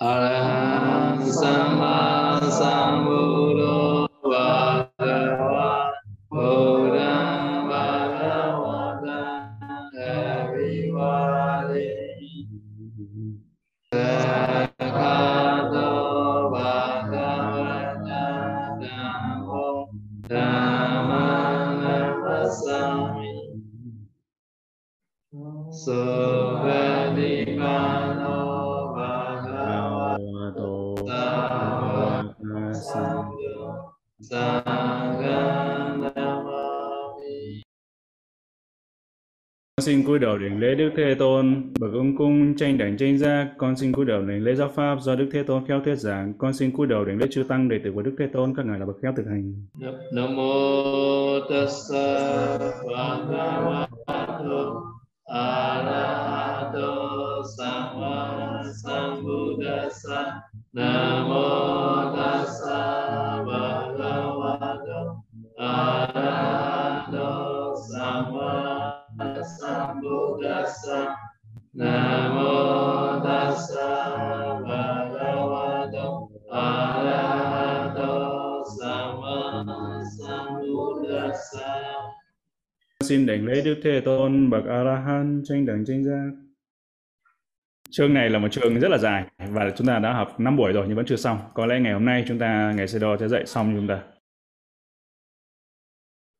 a la samma sambuddho xin cúi đầu đảnh lễ Đức Thế Tôn, bậc ông cung tranh đảnh tranh gia, Con xin cúi đầu đảnh lễ giáo pháp do Đức Thế Tôn khéo thuyết giảng. Con xin cúi đầu đảnh lễ chư tăng đệ tử của Đức Thế Tôn, các ngài là bậc khéo thực hành. Namo tassa bhagavato sambuddhassa xin đảnh lễ Đức Thế Tôn, bậc arahan tranh đẳng tranh giác. Chương này là một chương rất là dài và chúng ta đã học 5 buổi rồi nhưng vẫn chưa xong. Có lẽ ngày hôm nay chúng ta, ngày sẽ đo sẽ dạy xong chúng ta.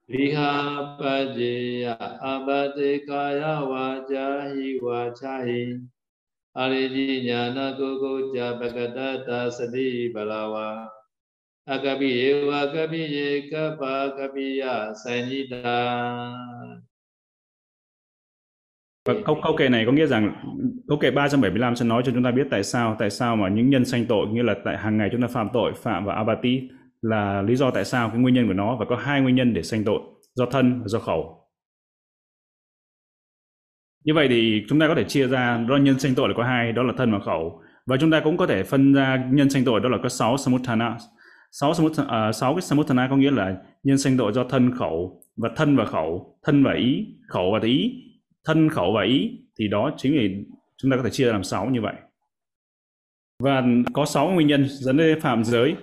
Vihapadeya abadekaya vajahi vachahi Ariji jnana kukucha bhagatata sadi balawa Akabi eva kapa akabiya sanyita Và vâng, câu câu kệ này có nghĩa rằng câu kệ 375 sẽ nói cho chúng ta biết tại sao tại sao mà những nhân sanh tội, nghĩa là tại hàng ngày chúng ta phạm tội, phạm và abati, là lý do tại sao cái nguyên nhân của nó và có hai nguyên nhân để sanh tội, do thân và do khẩu. Như vậy thì chúng ta có thể chia ra do nhân sanh tội là có hai, đó là thân và khẩu và chúng ta cũng có thể phân ra nhân sanh tội đó là có sáu samutthana. 6 samut uh, 6 cái samutthana có nghĩa là nhân sanh độ do thân khẩu và thân và khẩu, thân và ý, khẩu và ý. Thân khẩu và ý thì đó chính là chúng ta có thể chia ra làm sáu như vậy. Và có sáu nguyên nhân dẫn đến phạm giới.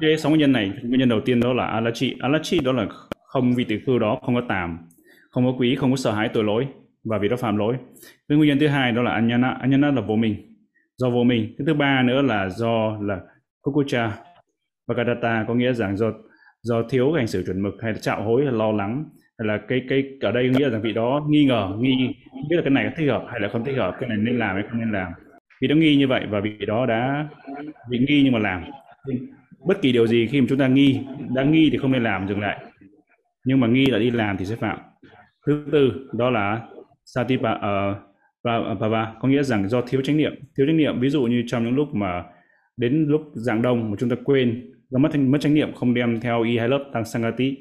Cái sáu nguyên nhân này nguyên nhân đầu tiên đó là alachi. Alachi đó là không vị tử khư đó không có tàm không có quý không có sợ hãi tội lỗi và vì đó phạm lỗi. Cái nguyên nhân thứ hai đó là anyana. Anyana là vô minh do vô minh. Cái thứ ba nữa là do là kukucha Bhagadatta có nghĩa rằng do do thiếu hành xử chuẩn mực hay là trạo hối hay lo lắng hay là cái cái ở đây nghĩa là vị đó nghi ngờ nghi biết là cái này có thích hợp hay là không thích hợp cái này nên làm hay không nên làm. Vì đó nghi như vậy và vị đó đã bị nghi nhưng mà làm. Bất kỳ điều gì khi mà chúng ta nghi đã nghi thì không nên làm dừng lại. Nhưng mà nghi là đi làm thì sẽ phạm. Thứ tư đó là satipa ờ, uh, bhava có nghĩa rằng do thiếu trách nhiệm. Thiếu trách nhiệm ví dụ như trong những lúc mà đến lúc dạng đông mà chúng ta quên do mất mất trách nhiệm không đem theo y hai lớp tăng sangati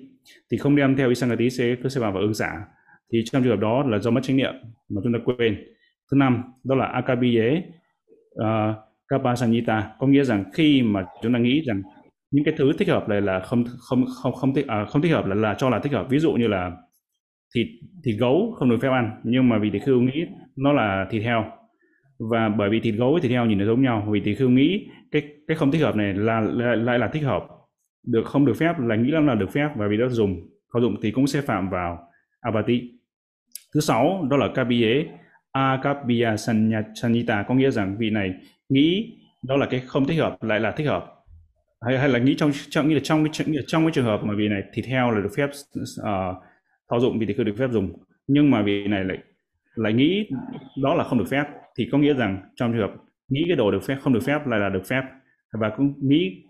thì không đem theo y Isangati sẽ cứ sẽ vào ứng giả thì trong trường hợp đó là do mất trách nhiệm mà chúng ta quên. Thứ năm đó là akabiye uh, kapasanyita. Có nghĩa rằng khi mà chúng ta nghĩ rằng những cái thứ thích hợp này là không không không không thích à, không thích hợp là là cho là thích hợp. Ví dụ như là thịt thịt gấu không được phép ăn nhưng mà vì tỷ khưu nghĩ nó là thịt heo và bởi vì thịt gấu với thịt heo nhìn nó giống nhau vì thì khưu nghĩ cái cái không thích hợp này là lại, là, là thích hợp. Được không được phép là nghĩ là, là được phép và vì đó dùng không dụng thì cũng sẽ phạm vào abati thứ sáu đó là kabiye akabiya sanyita. Có nghĩa rằng vị này nghĩ đó là cái không thích hợp lại là thích hợp. Hay, hay là nghĩ trong trong nghĩ là trong cái trong cái trường hợp mà vị này thịt heo là được phép ờ, uh, thao dụng vì thì cứ được phép dùng. Nhưng mà vị này lại lại nghĩ đó là không được phép. Thì có nghĩa rằng trong trường hợp nghĩ cái đồ được phép, không được phép lại là được phép. Và cũng nghĩ,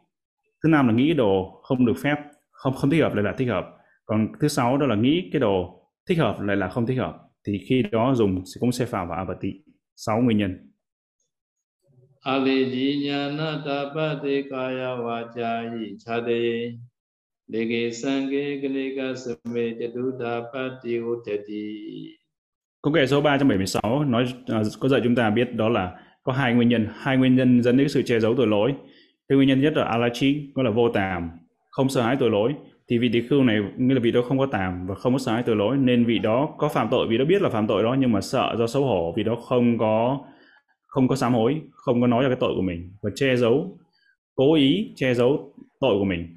thứ năm là nghĩ cái đồ không được phép, không không thích hợp lại là thích hợp. Còn thứ sáu đó là nghĩ cái đồ thích hợp lại là không thích hợp. Thì khi đó dùng cũng sẽ phạm vào tị sáu nguyên nhân. Alejinana tapati kaya vachayi chade. Lege sange galega same chatuta tapati utati. Câu nghệ số 376 nói uh, có dạy chúng ta biết đó là có hai nguyên nhân, hai nguyên nhân dẫn đến sự che giấu tội lỗi. Cái nguyên nhân nhất là alachi, có là vô tàm, không sợ hãi tội lỗi. Thì vị tỷ khưu này nghĩa là vị đó không có tàm và không có sợ hãi tội lỗi nên vị đó có phạm tội, vị đó biết là phạm tội đó nhưng mà sợ do xấu hổ, vì đó không có không có sám hối không có nói ra cái tội của mình và che giấu cố ý che giấu tội của mình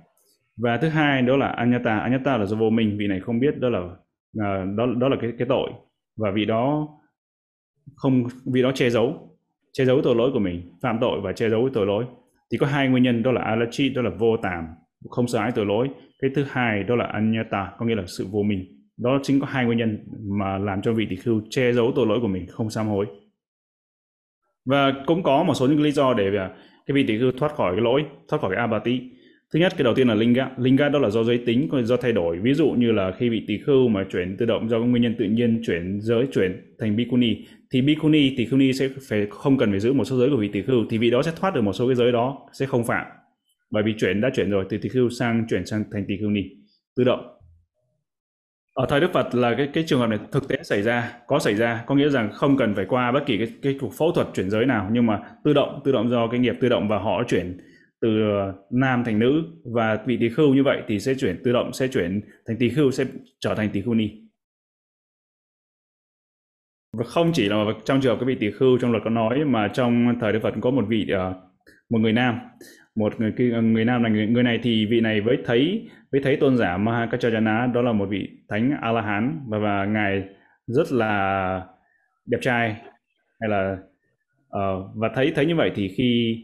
và thứ hai đó là anyata anyata là do vô minh vị này không biết đó là uh, đó đó là cái cái tội và vị đó không, vị đó che giấu che giấu tội lỗi của mình, phạm tội và che giấu tội lỗi. Thì có hai nguyên nhân, đó là alachi, đó là vô tàm, không sợ ái tội lỗi. Cái thứ hai, đó là anyata, có nghĩa là sự vô minh. Đó chính có hai nguyên nhân mà làm cho vị tỷ khưu che giấu tội lỗi của mình, không sám hối. Và cũng có một số những lý do để à, cái vị tỷ khưu thoát khỏi cái lỗi, thoát khỏi cái abati thứ nhất, cái đầu tiên là linga linga đó là do giới tính do thay đổi. Ví dụ như là khi bị tỳ khưu mà chuyển tự động do nguyên nhân tự nhiên chuyển giới, chuyển thành bikuni thì bikuni tỳ khưu ni sẽ phải không cần phải giữ một số giới của vị tỳ khưu, thì vị đó sẽ thoát được một số cái giới đó, sẽ không phạm. Bởi vì chuyển đã chuyển rồi, từ tỳ khưu sang chuyển sang thành tỳ khưu ni, tự động. Ở thời Đức Phật là cái cái trường hợp này thực tế xảy ra, có xảy ra. Có nghĩa rằng không cần phải qua bất kỳ cái cái cuộc phẫu thuật chuyển giới nào, nhưng mà tự động tự động do cái nghiệp tự động và họ chuyển từ ờ, nam thành nữ và vị tỳ khưu như vậy thì sẽ chuyển tự động sẽ chuyển thành tỳ khưu sẽ trở thành tỳ khưu ni. Và không chỉ là trong trường hợp cái vị tỳ khưu trong luật có nói mà trong thời Đức Phật có một vị ờ, một người nam. Một người ờ, người nam là người, người này thì vị này với thấy với thấy tôn giả Mahakachayana đó là một vị thánh a la hán và, và ngài rất là đẹp trai hay là uh, và thấy thấy như vậy thì khi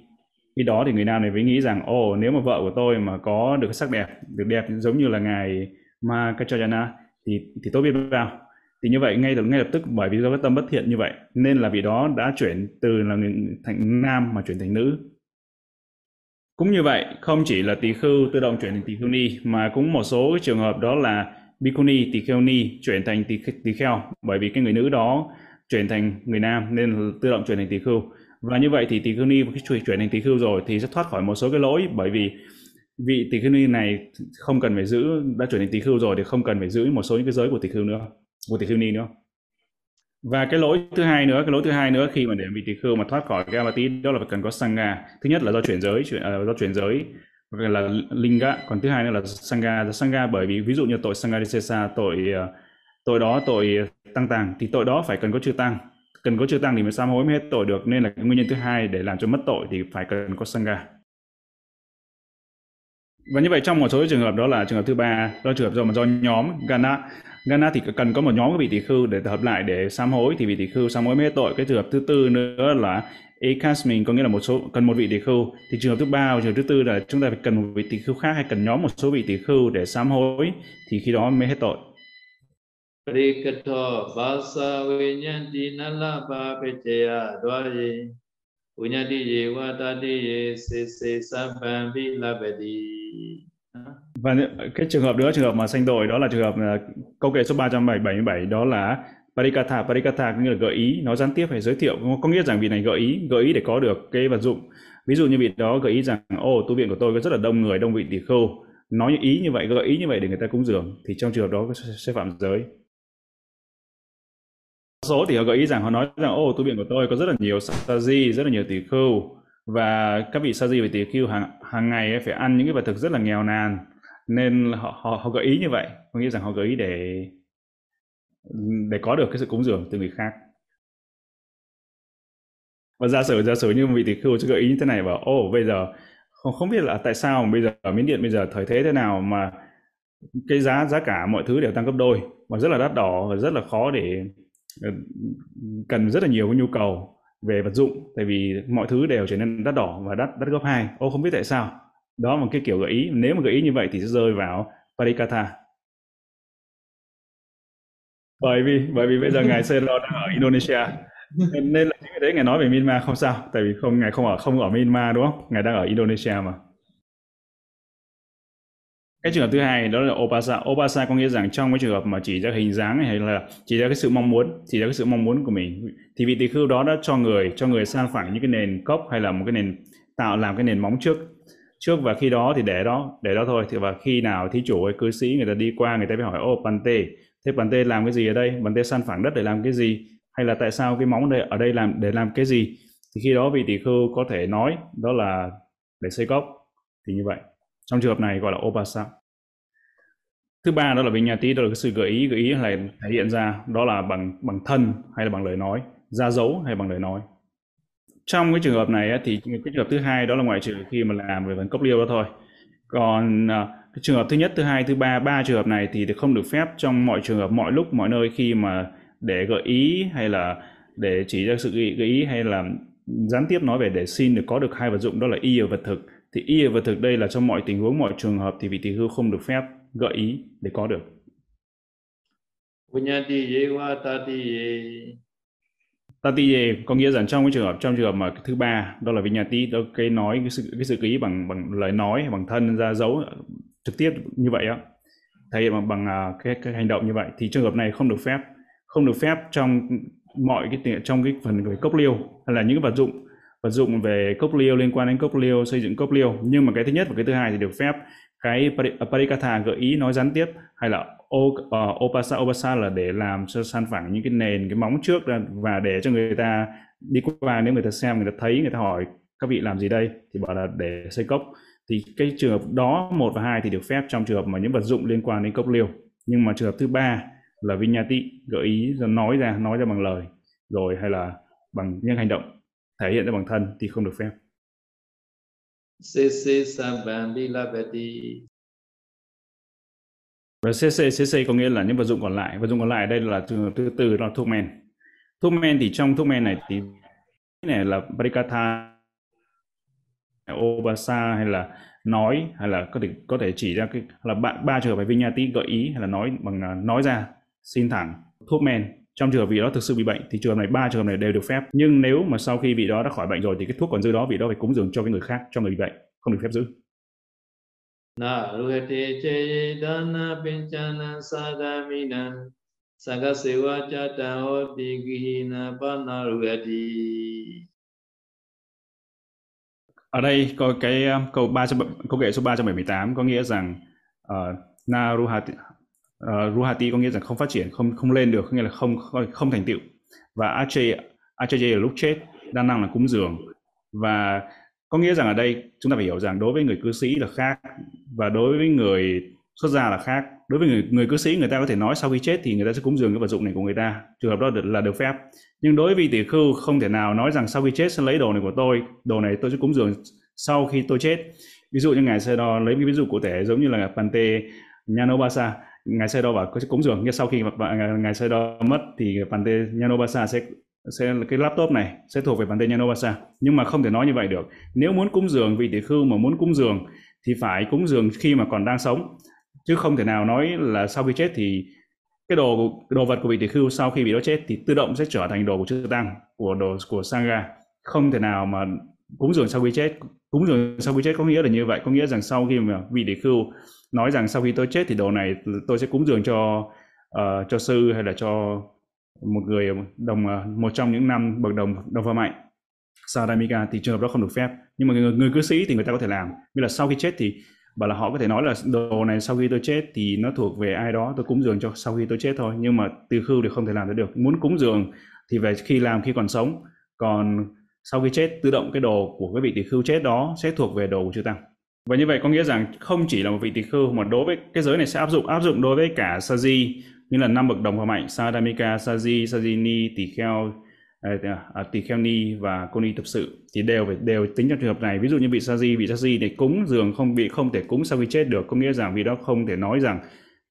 khi đó thì người nam này mới nghĩ rằng ồ oh, nếu mà vợ của tôi mà có được sắc đẹp được đẹp giống như là ngài Ma Mahakachayana thì thì tôi biết bao. Thì như vậy ngay từ ngay lập tức bởi vì do cái tâm bất thiện như vậy nên là vị đó đã chuyển từ là thành nam mà chuyển thành nữ. Cũng như vậy, không chỉ là tỳ khưu tự động chuyển thành tỳ khưu ni mà cũng một số trường hợp đó là bikuni tỳ kheo ni chuyển thành tỳ tỳ kheo. Bởi vì cái người nữ đó chuyển thành người nam nên tự động chuyển thành tỳ khưu. Và như vậy thì tỳ khưu ni khi chuyển thành tỳ khưu rồi thì sẽ thoát khỏi một số cái lỗi. Bởi vì vị tỳ khưu ni này không cần phải giữ đã chuyển thành tỳ khưu rồi thì không cần phải giữ một số những cái giới của tỳ khưu nữa, của tỳ khưu ni nữa. Và cái lỗi thứ hai nữa cái lỗi thứ hai nữa khi mà để vị tỳ khưu mà thoát khỏi cái amati đó là phải cần có sangha. Thứ nhất là do chuyển giới chuyển uh, do chuyển giới là linga. Còn thứ hai nữa là sangha. Sangha bởi vì ví dụ như tội sangarisesa tội uh, tội đó tội tăng tàng thì tội đó phải cần có chư tăng cần có chư tăng thì mới sám hối mới hết tội được, nên là cái nguyên nhân thứ hai để làm cho mất tội thì phải cần có sangha và như vậy trong một số trường hợp đó là trường hợp thứ ba, đó là trường hợp do mà do nhóm gana. Gana thì cần có một nhóm các vị tỷ khưu để hợp lại để sám hối, thì vị tỷ khưu sám hối mới hết tội. Cái trường hợp thứ tư nữa là Ekasmin có nghĩa là một số, cần một vị tỷ khưu. Thì trường hợp thứ ba trường hợp thứ tư là chúng ta phải cần một vị tỷ khưu khác hay cần nhóm một số vị tỷ khưu để sám hối thì khi đó mới hết tội. ပရိကထောဘာသာဝိညာတိနလပါပစ္စယဒွါယေဝိညာတိယေဝတတိယေစေစေသဗ္ဗံပိလပတိ và cái trường hợp nữa trường hợp mà sanh tội đó là trường hợp là câu kệ số 377 đó là Parikatha Parikatha có nghĩa là gợi ý nó gián tiếp phải giới thiệu có nghĩa rằng vị này gợi ý gợi ý để có được cái vật dụng ví dụ như vị đó gợi ý rằng ô tu viện của tôi có rất là đông người đông vị tỷ khưu nói ý như vậy gợi ý như vậy để người ta cúng dường thì trong trường hợp đó sẽ phạm giới số thì họ gợi ý rằng họ nói rằng ô tu viện của tôi có rất là nhiều saji rất là nhiều tỷ khưu. Và các vị saji và tỷ khưu hàng hàng ngày phải ăn những cái vật thực rất là nghèo nàn. Nên họ, họ họ gợi ý như vậy. Có nghĩa rằng họ gợi ý để để có được cái sự cúng dường từ người khác. Và giả sử giả sử như một vị tỷ khưu gợi ý như thế này bảo ô bây giờ không không biết là tại sao bây giờ ở miến điện bây giờ thời thế thế nào mà cái giá giá cả mọi thứ đều tăng gấp đôi và rất là đắt đỏ và rất là khó để Ờ, cần rất là nhiều cái nhu cầu về vật dụng tại vì mọi thứ đều trở nên đắt đỏ và đắt đắt gấp hai. Ô không biết tại sao. Đó là một cái kiểu gợi ý. Nếu mà gợi ý như vậy thì sẽ rơi vào parikatha. Bởi vì bởi vì bây giờ ngài Sero đang ở Indonesia. Nên, nên là chính cái đấy ngài nói về Myanmar không sao tại vì không ngài không ở không ở Myanmar đúng không? Ngài đang ở Indonesia mà cái trường hợp thứ hai đó là opasa opasa có nghĩa rằng trong cái trường hợp mà chỉ ra hình dáng hay là chỉ ra cái sự mong muốn, chỉ ra cái sự mong muốn của mình, thì vị tỳ khưu đó đã cho người cho người san phẳng những cái nền cốc hay là một cái nền tạo, làm cái nền móng trước. Trước và khi đó thì để đó để đó thôi. Thì và khi nào thí chủ hay cư sĩ người ta đi qua, người ta mới hỏi, ô, pante, thế pante làm cái gì ở đây? Pante san phẳng đất để làm cái gì? Hay là tại sao cái móng đây, ở đây làm, để làm cái gì? Thì khi đó vị tỷ khưu có thể nói, đó là để xây cốc. Thì như vậy trong trường hợp này gọi là opasa thứ ba đó là nhà tí đó là cái sự gợi ý gợi ý là thể hiện ra đó là bằng bằng thân hay là bằng lời nói, ra dấu hay bằng lời nói. Trong cái trường hợp này thì cái trường hợp thứ hai đó là ngoại trừ khi mà làm về phần cốc liêu đó thôi. Còn à, cái trường hợp thứ nhất, thứ hai, thứ ba ba trường hợp này thì không được phép trong mọi trường hợp, mọi lúc, mọi nơi khi mà để gợi ý hay là để chỉ ra sự gợi ý hay là gián tiếp nói về để xin được có được hai vật dụng đó là y và vật thực thì y và thực đây là trong mọi tình huống mọi trường hợp thì vị tỳ hưu không được phép gợi ý để có được. Vinyati tati ye có nghĩa rằng trong cái trường hợp trong trường hợp mà thứ ba đó là vinyati đó cái nói cái sự cái sự ký bằng bằng lời nói bằng thân ra dấu trực tiếp như vậy á thể hiện bằng, bằng à, cái, cái hành động như vậy thì trường hợp này không được phép. Không được phép trong mọi cái trong cái phần về cốc liêu hay là những cái vật dụng vật dụng về cốc liêu liên quan đến cốc liêu xây dựng cốc liêu nhưng mà cái thứ nhất và cái thứ hai thì được phép. Cái à, parikatha gợi ý nói gián tiếp hay là uh, opasa opasa là để làm cho san phẳng những cái nền cái móng trước và để cho người ta đi qua. Nếu người ta xem người ta thấy người ta hỏi các vị làm gì đây thì bảo là để xây cốc. Thì cái trường hợp đó một và hai thì được phép trong trường hợp mà những vật dụng liên quan đến cốc liêu nhưng mà trường hợp thứ ba là vinyati gợi ý nói ra nói ra bằng lời rồi hay là bằng những hành động thể hiện ra bằng thân thì không được phép. Sese Sambandilabati và CC CC có nghĩa là những vật dụng còn lại. Vật dụng còn lại đây là từ từ từ là thuốc men. Thuốc men thì trong thuốc men này thì này là Parikatha Obasa hay là nói hay là có thể có thể chỉ ra cái là ba, ba trường hợp Vinyati gợi ý hay là nói bằng à, nói ra xin thẳng. Thuốc men trong trường hợp vị đó thực sự bị bệnh thì trường hợp này ba trường hợp này đều được phép. Nhưng nếu mà sau khi vị đó đã khỏi bệnh rồi thì cái thuốc còn dư đó vị đó phải cúng dường cho cái người khác cho người bị bệnh không được phép giữ. Na ruhate che dana pinchana sadamina sagasewa chata hoti gihina pana ruhati ở đây có cái um, câu ba câu kệ số 378 có nghĩa rằng uh, na ruhati uh, Ruhati có nghĩa là không phát triển, không không lên được, có nghĩa là không không thành tựu. Và Achay Achay là lúc chết, đa năng là cúng dường. Và có nghĩa rằng ở đây chúng ta phải hiểu rằng đối với người cư sĩ là khác và đối với người xuất gia là khác. Đối với người người cư sĩ người ta có thể nói sau khi chết thì người ta sẽ cúng dường cái vật dụng này của người ta, trường hợp đó là được phép. Nhưng đối với tỷ khưu không thể nào nói rằng sau khi chết sẽ lấy đồ này của tôi, đồ này tôi sẽ cúng dường sau khi tôi chết. Ví dụ như ngài sẽ Đo lấy cái ví dụ cụ thể giống như là Pante Nyanobasa ngài sơ đo bảo, có cúng dường nhưng sau khi mà à, ngài sơ đo mất thì bàn tay Yanobasa sẽ sẽ, cái laptop này sẽ thuộc về bàn tay Yanobasa nhưng mà không thể nói như vậy được. Nếu muốn cúng dường, vị tỷ khưu mà muốn cúng dường thì phải cúng dường khi mà còn đang sống. Chứ không thể nào nói là sau khi chết thì cái đồ cái đồ vật của vị tỷ khưu sau khi bị đó chết thì tự động sẽ trở thành đồ của chư tăng, của đồ, của sangha. Không thể nào mà cúng dường sau khi chết, cúng dường sau khi chết có nghĩa là như vậy. Có nghĩa rằng sau khi mà vị tỷ khưu nói rằng sau khi tôi chết thì đồ này tôi sẽ cúng dường cho uh, cho sư hay là cho một người đồng uh, một trong những năm bậc đồng đồng phạm mạnh Saramika thì trường hợp đó không được phép. Nhưng mà người, người cư sĩ thì người ta có thể làm. Như là sau khi chết thì bảo là họ có thể nói là đồ này sau khi tôi chết thì nó thuộc về ai đó tôi cúng dường cho sau khi tôi chết thôi. Nhưng mà từ khưu thì không thể làm được muốn cúng dường thì về khi làm khi còn sống. Còn sau khi chết tự động cái đồ của cái vị tỷ khưu chết đó sẽ thuộc về đồ của chư tăng và như vậy có nghĩa rằng không chỉ là một vị tỳ khưu mà đối với cái giới này sẽ áp dụng áp dụng đối với cả Saji như là năm bậc đồng hòa mạnh Sadamika, Saji, Sajini, tỳ kheo, à, à, à, tỳ kheo ni và cô ni tập sự thì đều phải đều tính trong trường hợp này. Ví dụ như vị Saji, vị Saji thì cúng dường không bị không thể cúng sau khi chết được. Có nghĩa rằng vì đó không thể nói rằng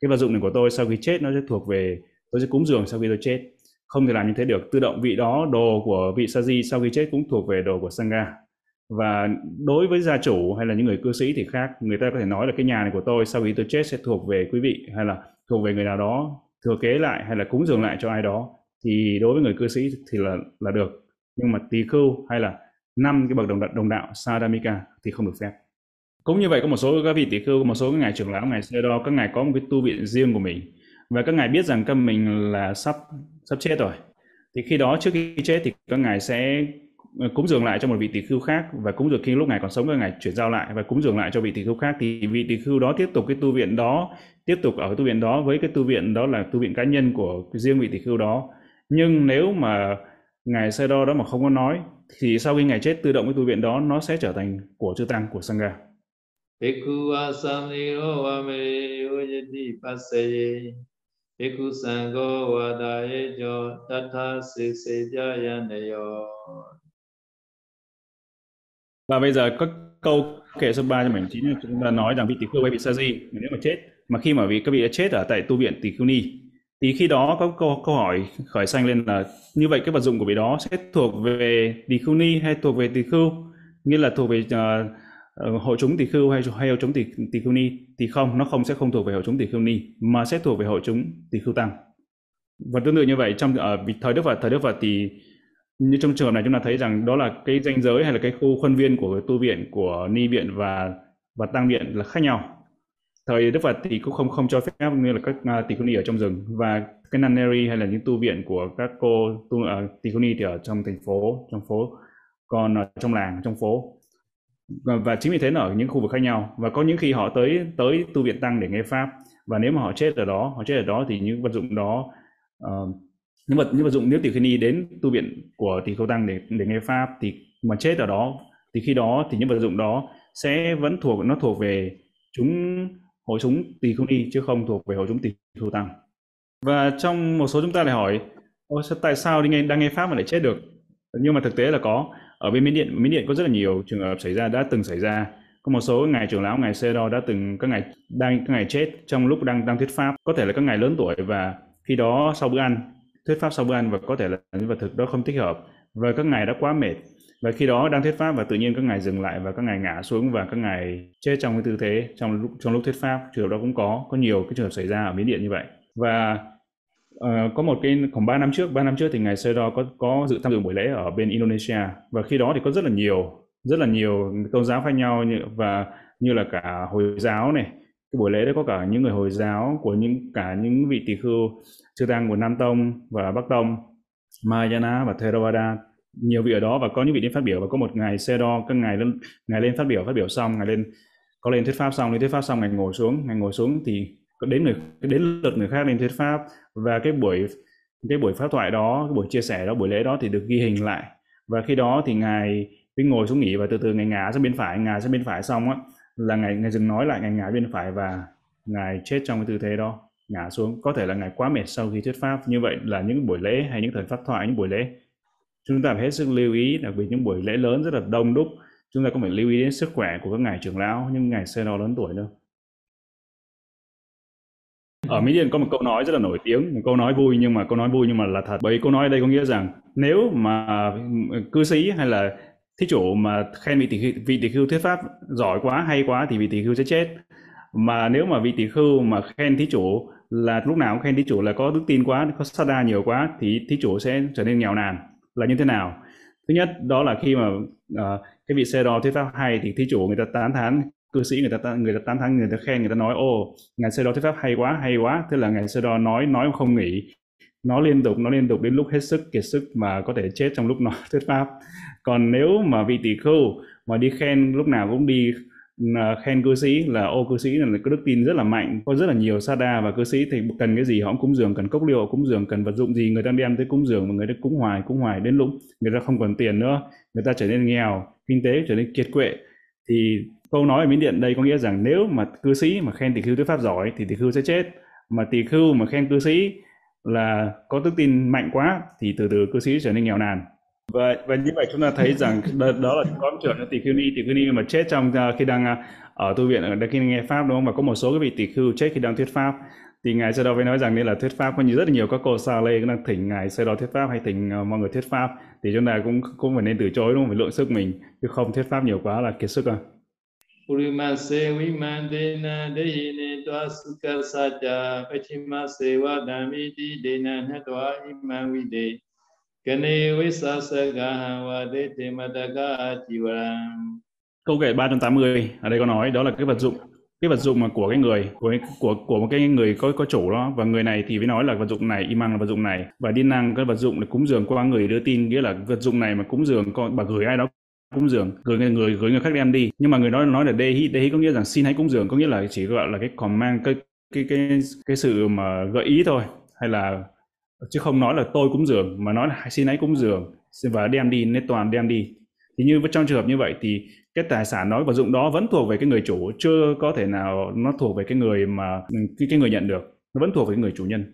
cái vật dụng này của tôi sau khi chết nó sẽ thuộc về tôi sẽ cúng dường sau khi tôi chết. Không thể làm như thế được. Tự động vị đó đồ của vị Saji sau khi chết cũng thuộc về đồ của Sangha và đối với gia chủ hay là những người cư sĩ thì khác. Người ta có thể nói là cái nhà này của tôi sau khi tôi chết sẽ thuộc về quý vị hay là thuộc về người nào đó thừa kế lại hay là cúng dường lại cho ai đó. Thì đối với người cư sĩ thì là là được. Nhưng mà tỳ khưu hay là năm cái bậc đồng đạo, đồng đạo sadamika thì không được phép. Cũng như vậy có một số các vị tỷ khưu một số các ngài trưởng lão ngài sơ đo các ngài có một cái tu viện riêng của mình. Và các ngài biết rằng các mình là sắp sắp chết rồi. Thì khi đó trước khi chết thì các ngài sẽ cúng dường lại cho một vị tỷ khưu khác và cúng dường khi lúc ngài còn sống các ngài chuyển giao lại và cúng dường lại cho vị tỷ khưu khác, thì vị tỷ khưu đó tiếp tục cái tu viện đó, tiếp tục ở tu viện đó với cái tu viện đó là tu viện cá nhân của riêng vị tỷ khưu đó. Nhưng nếu mà ngài sơ đo đó mà không có nói, thì sau khi ngài chết, tự động cái tu viện đó nó sẽ trở thành của chư tăng, của sangha. Bhikkhu passaye Bhikkhu sangho vadaye jo tatha se se jaya nayo và bây giờ các câu kệ số 3 cho mảnh chính là chúng ta nói rằng vị tỷ khưu hay vị sa di nếu mà chết. Mà khi mà vị các vị đã chết ở tại tu viện tỷ khưu ni thì khi đó có câu, câu hỏi khởi sanh lên là như vậy cái vật dụng của vị đó sẽ thuộc về tỷ khưu ni hay thuộc về tỷ khưu? Nghĩa là thuộc về ờ, ờ, uh, hội chúng tỷ khưu hay hay hội chúng tỷ tỷ khưu ni? Thì không nó không sẽ không thuộc về hội chúng tỷ khưu ni mà sẽ thuộc về hội chúng tỷ khưu tăng. Và tương tự như vậy trong ờ, ở uh, thời đức phật thời đức phật thì như trong trường hợp này chúng ta thấy rằng đó là cái danh giới hay là cái khu khuôn viên của tu viện của ni viện và và tăng viện là khác nhau. Thời đức phật thì cũng không không cho phép như là các uh, tỳ khưu ni ở trong rừng. Và cái nunnery hay là những tu viện của các cô tu uh, tỳ khưu ni thì ở trong thành phố trong phố còn ở trong làng trong phố. Và, và chính vì thế ở những khu vực khác nhau. Và có những khi họ tới tới tu viện tăng để nghe pháp. Và nếu mà họ chết ở đó họ chết ở đó thì những vật dụng đó uh, nhưng vật nhưng vật dụng nếu tỷ khưu ni đến tu viện của tỷ khâu tăng để để nghe pháp thì mà chết ở đó, thì khi đó thì những vật dụng đó sẽ vẫn thuộc, nó thuộc về chúng, hội chúng tỷ không ni chứ không thuộc về hội chúng tỷ khưu tăng. Và trong một số chúng ta lại hỏi tại sao đi nghe, đang nghe pháp mà lại chết được? Nhưng mà thực tế là có. Ở bên miến điện miến điện có rất là nhiều trường hợp xảy ra, đã từng xảy ra. Có một số ngài trưởng lão, ngài sê đo đã từng, các ngài đang, các ngài chết trong lúc đang đang thuyết pháp. Có thể là các ngài lớn tuổi và khi đó sau bữa ăn thuyết pháp sau bữa ăn và có thể là những vật thực đó không thích hợp. Và các ngài đã quá mệt. Và khi đó đang thuyết pháp và tự nhiên các ngài dừng lại và các ngài ngã xuống và các ngài chết trong cái tư thế trong lúc trong lúc thuyết pháp trường hợp đó cũng có có nhiều cái trường hợp xảy ra ở miến điện như vậy. Và uh, có một cái khoảng 3 năm trước 3 năm trước thì ngài Sơ có có dự tham dự buổi lễ ở bên Indonesia. Và khi đó thì có rất là nhiều rất là nhiều tôn giáo khác nhau như, và như là cả hồi giáo này cái buổi lễ đấy có cả những người hồi giáo của những, cả những vị tỳ khưu chư tăng của Nam Tông và Bắc Tông, Mahayana và Theravada. Nhiều vị ở đó và có những vị đến phát biểu. Và có một ngày xe đo, các ngày lên ngày lên phát biểu phát biểu xong ngày lên, có lên thuyết pháp xong, lên thuyết pháp xong ngày ngồi xuống ngày ngồi xuống thì có đến người, đến lượt người khác lên thuyết pháp. Và cái buổi cái buổi pháp thoại đó, cái buổi chia sẻ đó, buổi lễ đó thì được ghi hình lại. Và khi đó thì ngài mới ngồi xuống nghỉ và từ từ ngài ngã sang bên phải ngã sang bên phải xong á là ngài ngài dừng nói lại ngài ngã bên phải và ngài chết trong cái tư thế đó ngã xuống. Có thể là ngài quá mệt sau khi thuyết pháp. Như vậy là những buổi lễ hay những thời pháp thoại, những buổi lễ, chúng ta phải hết sức lưu ý, đặc biệt những buổi lễ lớn rất là đông đúc. Chúng ta cũng phải lưu ý đến sức khỏe của các ngài trưởng lão, những ngài sơ nó lớn tuổi nữa. Ở Mỹ Điền có một câu nói rất là nổi tiếng, một câu nói vui nhưng mà, câu nói vui nhưng mà là thật. Bởi câu nói ở đây có nghĩa rằng nếu mà cư sĩ hay là thí chủ mà khen vị tỷ khưu, vị tỷ khưu thuyết pháp giỏi quá hay quá thì vị tỷ khưu sẽ chết. Mà nếu mà vị tỷ khưu mà khen thí chủ là lúc nào cũng khen thí chủ là có đức tin quá có sada nhiều quá thì thí chủ sẽ trở nên nghèo nàn. Là như thế nào? Thứ nhất đó là khi mà uh, cái vị xe đo thuyết pháp hay thì thí chủ người ta tán thán cư sĩ người ta người ta tán thán người ta khen người ta nói ô ngài xe đo thuyết pháp hay quá hay quá. Tức là ngài xe đo nói nói không nghỉ. Nó liên tục nó liên tục đến lúc hết sức kiệt sức mà có thể chết trong lúc nó thuyết pháp còn nếu mà vị tỷ khưu mà đi khen lúc nào cũng đi à, khen cư sĩ là, ô, cư sĩ là có đức tin rất là mạnh, có rất là nhiều sada và cư sĩ thì cần cái gì họ cũng cúng dường, cần cốc liệu cúng dường, cần vật dụng gì người ta đem tới cúng dường mà người ta cúng hoài cúng hoài đến lúc người ta không còn tiền nữa, người ta trở nên nghèo, kinh tế trở nên kiệt quệ. Thì câu nói ở miến điện đây có nghĩa rằng nếu mà cư sĩ mà khen tỷ khưu thuyết pháp giỏi thì tỷ khưu sẽ chết, mà tỷ khưu mà khen cư sĩ là có đức tin mạnh quá thì từ từ cư sĩ trở nên nghèo nàn và và như vậy chúng ta thấy rằng đó, đó là có trường tỷ khưu ni. Tỷ khưu ni mà chết trong uh, khi đang uh, ở tu viện ở khi nghe pháp đúng không? Và có một số cái vị tỷ khưu chết khi đang thuyết pháp. Thì ngài sẽ đâu mới nói rằng đây là thuyết pháp. Có nhiều rất là nhiều các cô sa lê đang thỉnh ngài sau đó thuyết pháp hay thỉnh uh, mọi người thuyết pháp. Thì chúng ta cũng cũng phải nên từ chối đúng không? Phải lượng sức mình chứ không thuyết pháp nhiều quá là kiệt sức à. Purimase vimandena deyine tva sukasacha pachimase vadamiti dena natva Câu kệ 380 ở đây có nói, đó là cái vật dụng, cái vật dụng mà của cái người, của của của một cái người có có chủ đó. Và người này thì mới nói là vật dụng này imang là vật dụng này. Và đi năng cái vật dụng để cúng dường qua người đưa tin, nghĩa là vật dụng này mà cúng dường, con, bà gửi ai đó cúng dường, gửi người người, gửi người khác đem đi. Nhưng mà người nói nói là đây hi đây có nghĩa rằng xin hãy cúng dường, có nghĩa là chỉ gọi là cái còn mang cái cái cái cái sự mà gợi ý thôi, hay là chứ không nói là tôi cúng dường mà nói là xin ấy cúng dường và đem đi nên toàn đem đi. Thì như trong trường hợp như vậy thì cái tài sản đó vật dụng đó vẫn thuộc về cái người chủ chưa có thể nào nó thuộc về cái người mà cái, cái người nhận được. Nó vẫn thuộc về người chủ nhân.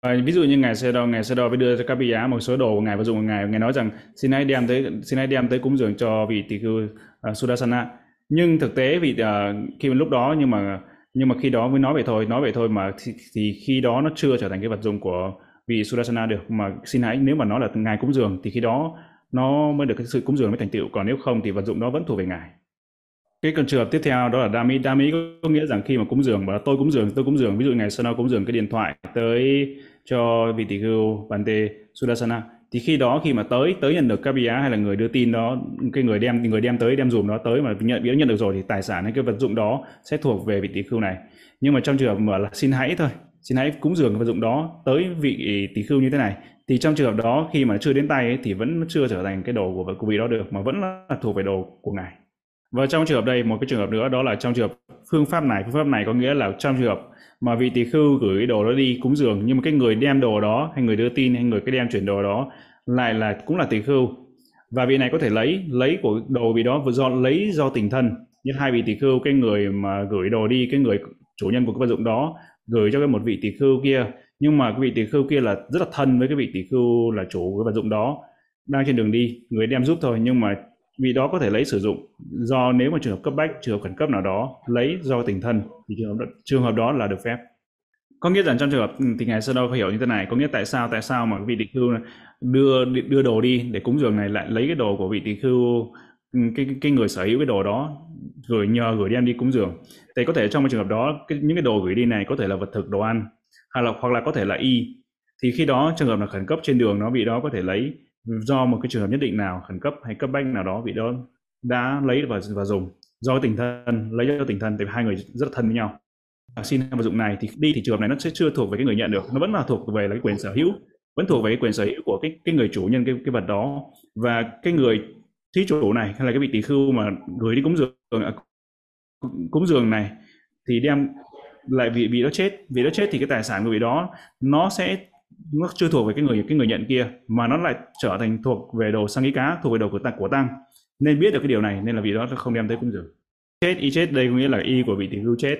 À, ví dụ như ngài Sê Đo, ngài Sê Đo phải đưa cho các vị một số đồ của ngài và dụng của ngài, ngài nói rằng xin hãy đem tới xin hãy đem tới cúng dường cho vị tỷ khưu uh, Sudasana. Nhưng thực tế vì uh, à, khi lúc đó nhưng mà nhưng mà khi đó mới nói vậy thôi, nói vậy thôi mà thì, thì khi đó nó chưa trở thành cái vật dụng của vì Sudasana được mà xin hãy, nếu mà nó là ngài cúng dường thì khi đó nó mới được cái sự cúng dường mới thành tựu, còn nếu không thì vật dụng đó vẫn thuộc về ngài. Cái trường hợp tiếp theo đó là Dami. Dami có nghĩa rằng khi mà cúng dường và tôi cúng dường, tôi cúng dường. Ví dụ ngày Sana cúng dường cái điện thoại tới cho vị tỷ khưu Bante Sudasana thì khi đó khi mà tới tới nhận được Kabiya hay là người đưa tin đó, cái người đem người đem tới, đem dùm đó tới mà nhận biết nhận được rồi thì tài sản hay cái vật dụng đó sẽ thuộc về vị tỷ khưu này. Nhưng mà trong trường hợp mà là xin hãy thôi xin hãy cúng dường vật dụng đó tới vị tỷ khưu như thế này. Thì trong trường hợp đó khi mà chưa đến tay ấy, thì vẫn chưa trở thành cái đồ của, của vị đó được mà vẫn là thuộc về đồ của ngài. Và trong trường hợp đây một cái trường hợp nữa đó là trong trường hợp phương pháp này. Phương pháp này có nghĩa là trong trường hợp mà vị tỷ khưu gửi đồ đó đi cúng dường nhưng mà cái người đem đồ đó hay người đưa tin hay người cái đem chuyển đồ đó lại là cũng là tỷ khưu. Và vị này có thể lấy lấy của đồ vị đó do lấy do tình thân. Như hai vị tỷ khưu cái người mà gửi đồ đi cái người chủ nhân của cái vật dụng đó gửi cho cái một vị tỷ khưu kia. Nhưng mà cái vị tỷ khưu kia là rất là thân với cái vị tỷ khưu là chủ cái vật dụng đó đang trên đường đi người đem giúp thôi. Nhưng mà vị đó có thể lấy sử dụng do nếu mà trường hợp cấp bách trường hợp khẩn cấp nào đó lấy do tình thân thì trường hợp đó, trường hợp đó là được phép. Có nghĩa rằng trong trường hợp ừ, thì ngài sơ đâu hiểu như thế này có nghĩa tại sao tại sao mà vị tỷ khưu đưa đưa đồ đi để cúng dường này lại lấy cái đồ của vị tỷ khưu cái cái người sở hữu cái đồ đó gửi nhờ gửi đem đi cúng dường. Thì có thể trong cái trường hợp đó cái, những cái đồ gửi đi này có thể là vật thực đồ ăn hay là hoặc là có thể là y. Thì khi đó trường hợp là khẩn cấp trên đường nó bị đó có thể lấy do một cái trường hợp nhất định nào khẩn cấp hay cấp bách nào đó bị đó đã lấy và và dùng. Do tình thân lấy cho tình thân thì hai người rất thân với nhau. Xin vật dụng này thì đi thì trường hợp này nó sẽ chưa thuộc về cái người nhận được nó vẫn là thuộc về là cái quyền sở hữu vẫn thuộc về cái quyền sở hữu của cái cái người chủ nhân cái cái vật đó. Và cái người thí chủ này hay là cái vị tỷ khưu mà gửi đi cúng dường à, cúng dường này thì đem lại vị vị đó chết. Vị đó chết thì cái tài sản của vị đó nó sẽ, nó chưa thuộc về cái người cái người nhận kia, mà nó lại trở thành thuộc về đồ sang ý cá, thuộc về đồ của tăng của tăng nên biết được cái điều này, nên là vị đó không đem tới cúng dường. Chết, y chết, đây có nghĩa là y của vị tỷ khưu chết.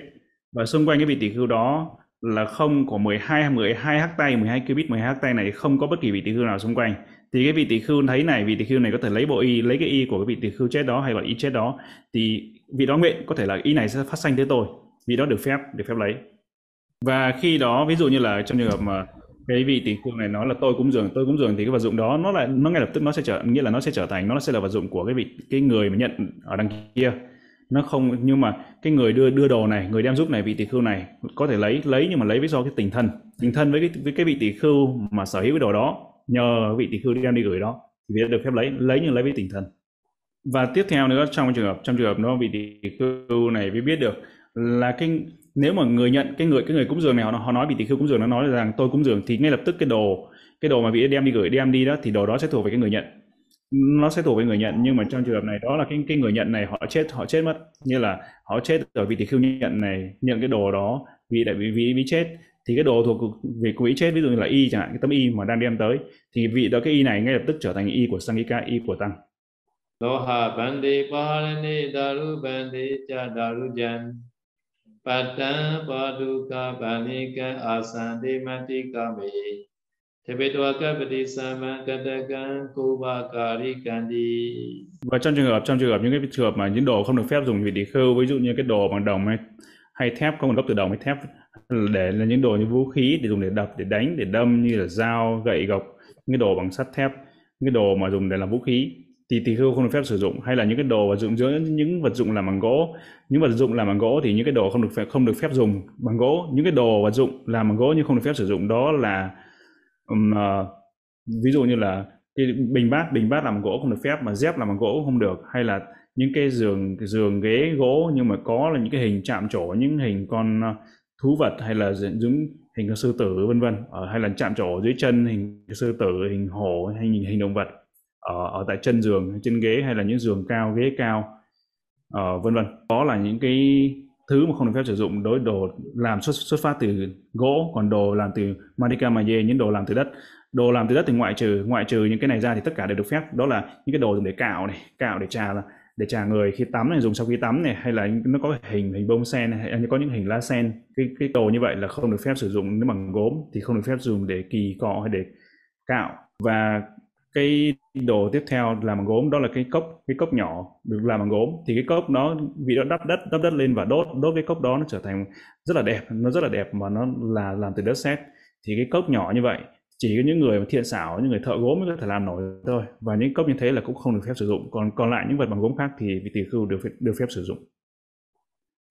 Và xung quanh cái vị tỷ khưu đó là không có 12 12 hắc tay 12 cubit 12 hắc tay này, không có bất kỳ vị tỷ khưu nào xung quanh thì cái vị tỷ khưu thấy này, vị tỷ khưu này có thể lấy bộ y, lấy cái y của cái vị tỷ khưu chết đó hay gọi y chết đó. Thì vị đó nguyện, có thể là y này sẽ phát sanh tới tôi. Vị đó được phép được phép lấy. Và khi đó, ví dụ như là trong trường hợp mà cái vị tỷ khưu này nói là tôi cúng dường, tôi cúng dường thì cái vật dụng đó nó lại, nó ngay lập tức nó sẽ trở, nghĩa là nó sẽ trở thành, nó sẽ là vật dụng của cái vị, cái người mà nhận ở đằng kia. Nó không, nhưng mà cái người đưa đưa đồ này, người đem giúp này, vị tỷ khưu này có thể lấy lấy nhưng mà lấy với do cái tình thân. Tình thân với cái với cái vị tỷ khưu mà sở hữu cái đồ đó nhờ vị tỷ khưu đem đi gửi đó thì được phép lấy lấy nhưng lấy với tình thần. Và tiếp theo nữa trong trường hợp trong trường hợp nó vị tỷ khưu này mới biết được là cái nếu mà người nhận cái người cái người cúng dường này họ, họ nói vị tỷ khưu cúng dường nó nói rằng tôi cúng dường thì ngay lập tức cái đồ cái đồ mà vị đem đi gửi đem đi đó thì đồ đó sẽ thuộc về cái người nhận. Nó sẽ thuộc về người nhận nhưng mà trong trường hợp này đó là cái cái người nhận này họ chết họ chết mất. Như là họ chết ở vị tỷ khưu nhận này nhận cái đồ đó vì đại vị vị vị chết thì cái đồ thuộc về quỹ chết ví dụ như là y chẳng hạn cái tấm y mà đang đem tới thì vị đó cái y này ngay lập tức trở thành y của sangika y của tăng. Loha bandi pahalani daru bandi cha daru jan. Patan paduka banika asandi matikami và trong trường hợp trong trường hợp những cái trường hợp mà những đồ không được phép dùng vì địa khưu ví dụ như cái đồ bằng đồng hay, hay thép không nguồn gốc từ đồng hay thép Ừ, để là những đồ như vũ khí để dùng để đập để đánh để đâm như là dao gậy gộc những cái đồ bằng sắt thép những cái đồ mà dùng để làm vũ khí. Thì tỳ khưu không được phép sử dụng. Hay là những cái đồ vật dụng giữa những vật dụng làm bằng gỗ. Những vật dụng làm bằng gỗ thì những cái đồ không được phép không được phép dùng bằng gỗ. Những cái đồ vật dụng làm bằng gỗ nhưng không được phép sử dụng đó là um, uh, ví dụ như là cái bình bát bình bát làm bằng gỗ không được phép mà dép làm bằng gỗ không được. Hay là những cái giường giường ghế gỗ nhưng mà có là những cái hình chạm trổ những hình con uh, thú vật hay là những hình sư tử vân vân. Ờ, hay là chạm trổ dưới chân hình sư tử hình hổ hay hình, hình động vật ở, ở tại chân giường trên ghế hay là những giường cao ghế cao uh, vân vân. Đó là những cái thứ mà không được phép sử dụng đối đồ làm xuất xuất phát từ gỗ còn đồ làm từ manika maye những đồ làm từ đất. Đồ làm từ đất thì ngoại trừ ngoại trừ những cái này ra thì tất cả đều được phép. Đó là những cái đồ dùng để cạo này cạo để trà để trả người. Khi tắm này, dùng sau khi tắm này, hay là nó có hình hình bông sen hay có những hình lá sen, cái cái đồ như vậy là không được phép sử dụng nếu bằng gốm, thì không được phép dùng để kỳ cọ hay để cạo. Và cái đồ tiếp theo làm bằng gốm, đó là cái cốc cái cốc nhỏ được làm bằng gốm. Thì cái cốc nó vì nó đắp đất đắp đất lên và đốt đốt cái cốc đó nó trở thành rất là đẹp, nó rất là đẹp mà nó là, làm từ đất sét. Thì cái cốc nhỏ như vậy chỉ có những người thiện xảo, những người thợ gốm mới có thể làm nổi thôi và những cốc như thế là cũng không được phép sử dụng còn còn lại những vật bằng gốm khác thì vị tỷ khưu được được phép sử dụng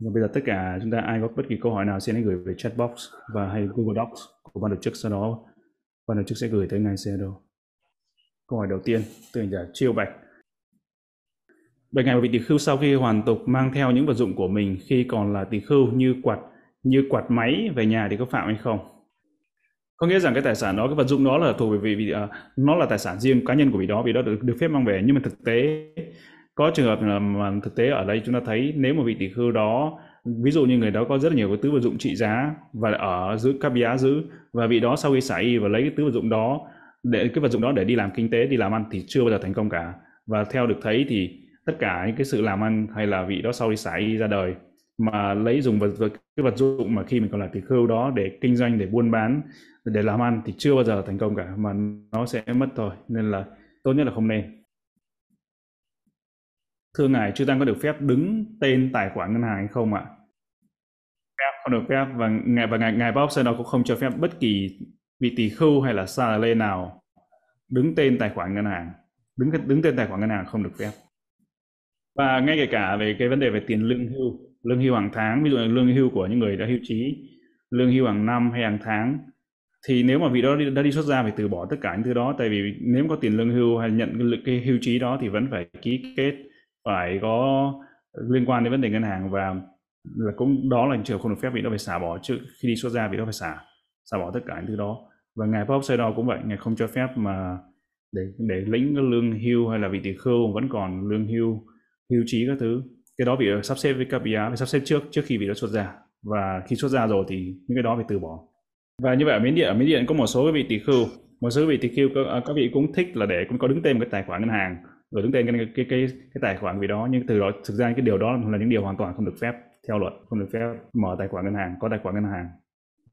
và bây giờ tất cả chúng ta, ai có bất kỳ câu hỏi nào xin hãy gửi về chat box và hay Google Docs của ban tổ chức sau đó ban tổ chức sẽ gửi tới ngài Sedo. Câu hỏi đầu tiên, từ hành giả Chiêu Bạch. Bạch ngài vị tỷ khưu sau khi hoàn tục mang theo những vật dụng của mình khi còn là tỷ khưu như quạt như quạt máy về nhà thì có phạm hay không? Có nghĩa rằng cái tài sản đó cái vật dụng đó là thuộc về vị, vị uh, nó là tài sản riêng cá nhân của vị đó vì đó được, được phép mang về. Nhưng mà thực tế có trường hợp là mà thực tế ở đây chúng ta thấy nếu mà vị tỷ khưu đó ví dụ như người đó có rất là nhiều cái tứ vật dụng trị giá và ở giữ các bia giữ và vị đó sau khi xả y và lấy cái tứ vật dụng đó để cái vật dụng đó để đi làm kinh tế đi làm ăn thì chưa bao giờ thành công cả. Và theo được thấy thì tất cả những cái sự làm ăn hay là vị đó sau khi xả y ra đời mà lấy dùng vật, vật cái vật dụng mà khi mình còn là tỷ khưu đó để kinh doanh để buôn bán để làm ăn thì chưa bao giờ thành công cả mà nó sẽ mất thôi nên là tốt nhất là không nên. Thưa ngài chư tăng có được phép đứng tên tài khoản ngân hàng hay không ạ? Phép. Không được phép và ngài và ngài ngài Bob nó cũng không cho phép bất kỳ vị tỷ khưu hay là sa lê nào đứng tên tài khoản ngân hàng. Đứng đứng tên tài khoản ngân hàng không được phép. Và ngay kể cả về cái vấn đề về tiền lương hưu lương hưu hàng tháng ví dụ là lương hưu của những người đã hưu trí lương hưu hàng năm hay hàng tháng thì nếu mà vị đó đã đi xuất gia phải từ bỏ tất cả những thứ đó tại vì nếu có tiền lương hưu hay nhận cái, cái hưu trí đó thì vẫn phải ký kết phải có liên quan đến vấn đề ngân hàng và là cũng đó là trường không được phép vị đó phải xả bỏ trước khi đi xuất gia vị đó phải xả xả bỏ tất cả những thứ đó. Và ngài Pháp đó cũng vậy ngài không cho phép mà để để lĩnh cái lương hưu hay là vị tỷ khưu vẫn còn lương hưu hưu trí các thứ cái đó bị sắp xếp với các vị phải sắp xếp trước trước khi bị nó xuất ra và khi xuất ra rồi thì những cái đó phải từ bỏ. Và như vậy ở miến điện ở miến điện có một số cái vị tỷ khưu một số vị tỷ khưu các, à, các vị cũng thích là để cũng có đứng tên một cái tài khoản ngân hàng rồi đứng tên cái cái cái, cái tài khoản vì đó nhưng từ đó thực ra cái điều đó là những điều hoàn toàn không được phép theo luật không được phép mở tài khoản ngân hàng có tài khoản ngân hàng.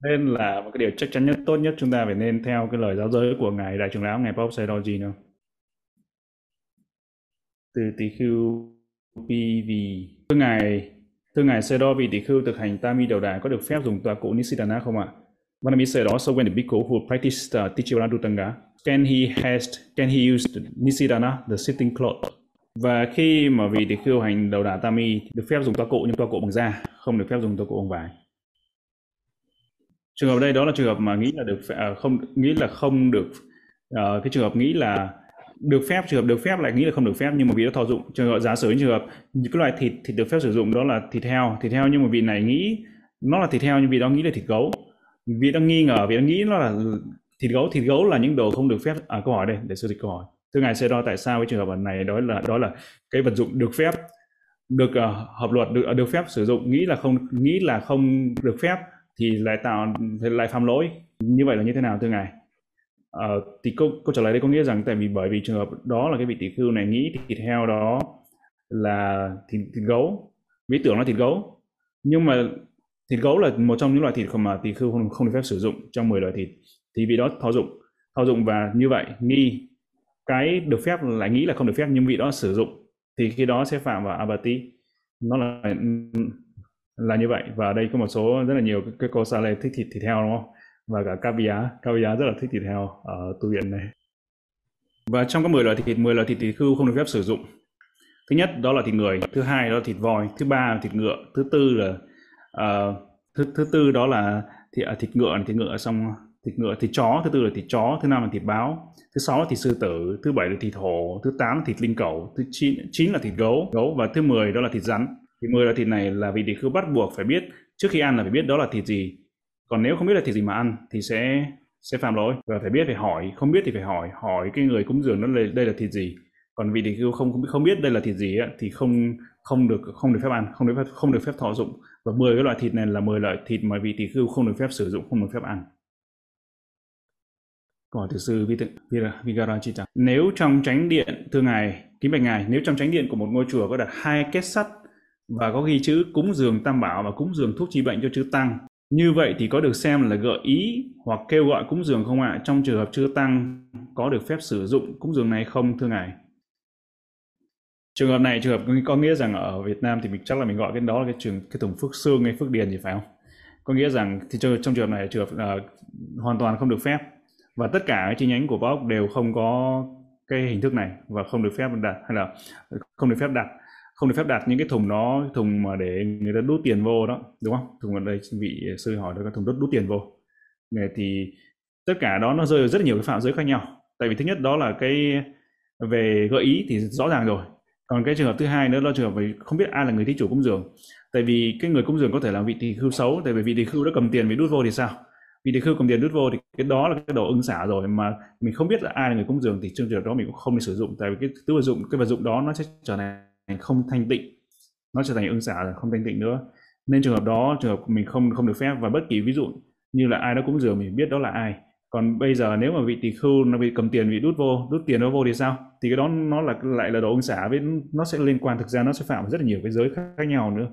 Nên là một cái điều chắc chắn nhất tốt nhất chúng ta phải nên theo cái lời giáo giới của ngài đại trưởng lão ngài Pope Sayadaw nữa từ tỷ khưu PV thưa ngài thưa ngài sơ đo vị tỷ khưu thực hành tam mi đầu đà có được phép dùng tòa cụ Nisidana không ạ? Vanami đó so when the bhikkhu who practiced uh, Tichivanadutanga, can he has can he use the Nisidana, the sitting cloth? Và khi mà vị tỷ khưu hành đầu đà tam mi được phép dùng toa cụ nhưng toa cụ bằng da, không được phép dùng toa cụ bằng vải. Trường hợp đây đó là trường hợp mà nghĩ là được à, không nghĩ là không được à, cái trường hợp nghĩ là được phép trường hợp được phép lại nghĩ là không được phép nhưng mà vị đó thọ dụng trường hợp giả sử trường hợp những cái loại thịt thịt được phép sử dụng đó là thịt heo. Thịt heo nhưng mà vị này nghĩ nó là thịt heo nhưng vị đó nghĩ là thịt gấu. Vị đang nghi ngờ vị đang nghĩ nó là thịt gấu. Thịt gấu là những đồ không được phép à câu hỏi đây để sư dịch câu hỏi. Thưa ngài sẽ đo tại sao cái trường hợp này đó là đó là cái vật dụng được phép được uh, hợp luật được à, được phép sử dụng nghĩ là không nghĩ là không được phép thì lại tạo lại phạm lỗi. Như vậy là như thế nào thưa ngài? Uh, thì câu câu trả lời đây có nghĩa rằng tại vì bởi vì trường hợp đó là cái vị tỷ khưu này nghĩ thịt heo đó là thịt, thịt gấu ví tưởng là thịt gấu. Nhưng mà thịt gấu là một trong những loại thịt mà tỷ khưu không, không được phép sử dụng trong 10 loại thịt. Thì vị đó thao dụng thao dụng và như vậy nghi cái được phép lại nghĩ là không được phép nhưng vị đó sử dụng thì khi đó sẽ phạm vào abati nó là là như vậy và đây có một số rất là nhiều cái cô sa lê thích thịt thịt heo đúng không? Và cả caviar caviar rất là thích thịt heo ở tu viện này và trong các 10 loại thịt 10 loại thịt thịt khưu không được phép sử dụng thứ nhất đó là thịt người thứ hai đó là thịt voi thứ ba là thịt ngựa thứ tư là uh, thứ thứ tư đó là thịt, à, thịt ngựa thịt ngựa xong thịt ngựa thịt chó thứ tư là thịt chó thứ năm là thịt báo thứ sáu là thịt sư tử thứ bảy là thịt hổ thứ tám là thịt linh cẩu thứ chín, chín là thịt gấu gấu và thứ mười đó là thịt rắn thì mười loại thịt này là vì tỷ khưu bắt buộc phải biết trước khi ăn là phải biết đó là thịt gì còn nếu không biết là thịt gì mà ăn thì sẽ sẽ phạm lỗi. Và phải biết phải hỏi không biết thì phải hỏi. Hỏi cái người cúng dường đó là đây là thịt gì. Còn vị thì không không biết đây là thịt gì thì không không được không được phép ăn không được phép không được phép thọ dụng. Và 10 cái loại thịt này là 10 loại thịt mà vị tỷ khưu không được phép sử dụng không được phép ăn. Câu hỏi từ sư Vigarachita. Nếu trong tránh điện, thưa ngài, kính bạch ngài, nếu trong tránh điện của một ngôi chùa có đặt hai kết sắt và có ghi chữ cúng dường tam bảo và cúng dường thuốc trị bệnh cho chữ tăng, như vậy thì có được xem là gợi ý hoặc kêu gọi cúng dường không ạ? Trong trường hợp chưa tăng có được phép sử dụng cúng dường này không thưa ngài? Trường hợp này trường hợp có nghĩa rằng ở Việt Nam thì mình chắc là mình gọi cái đó là cái trường cái thùng phước xương hay phước điền gì phải không? Có nghĩa rằng thì trong, trong trường hợp này trường hợp uh, hoàn toàn không được phép và tất cả các chi nhánh của Box đều không có cái hình thức này và không được phép đặt hay là không được phép đặt không được phép đặt những cái thùng nó thùng mà để người ta đút tiền vô đó, đúng không? Thùng ở đây vị sư hỏi được cái thùng đút đút tiền vô. Này thì tất cả đó nó rơi vào rất nhiều cái phạm giới khác nhau. Tại vì thứ nhất đó là cái về gợi ý thì rõ ràng rồi. Còn cái trường hợp thứ hai nữa là trường hợp về không biết ai là người thí chủ cúng dường. Tại vì cái người cúng dường có thể là vị tỳ khưu xấu, tại vì vị tỳ khưu đã cầm tiền bị đút vô thì sao? Vị tỳ khưu cầm tiền đút vô thì cái đó là cái đồ ưng xả rồi, mà mình không biết là ai là người cúng dường thì trường hợp đó mình cũng không nên sử dụng. Tại vì cái thứ vật dụng, cái vật dụng đó nó sẽ trở thành không thanh tịnh. Nó trở thành ưng xả không thanh tịnh nữa. Nên trường hợp đó, trường hợp mình không không được phép và bất kỳ ví dụ như là ai đó cũng dường mình biết đó là ai. Còn bây giờ nếu mà vị tỳ khưu nó bị cầm tiền, bị đút vô, đút tiền nó vô thì sao? Thì cái đó nó là, lại là đồ ưng xả với nó sẽ liên quan, thực ra nó sẽ phạm rất là nhiều cái giới khác nhau nữa.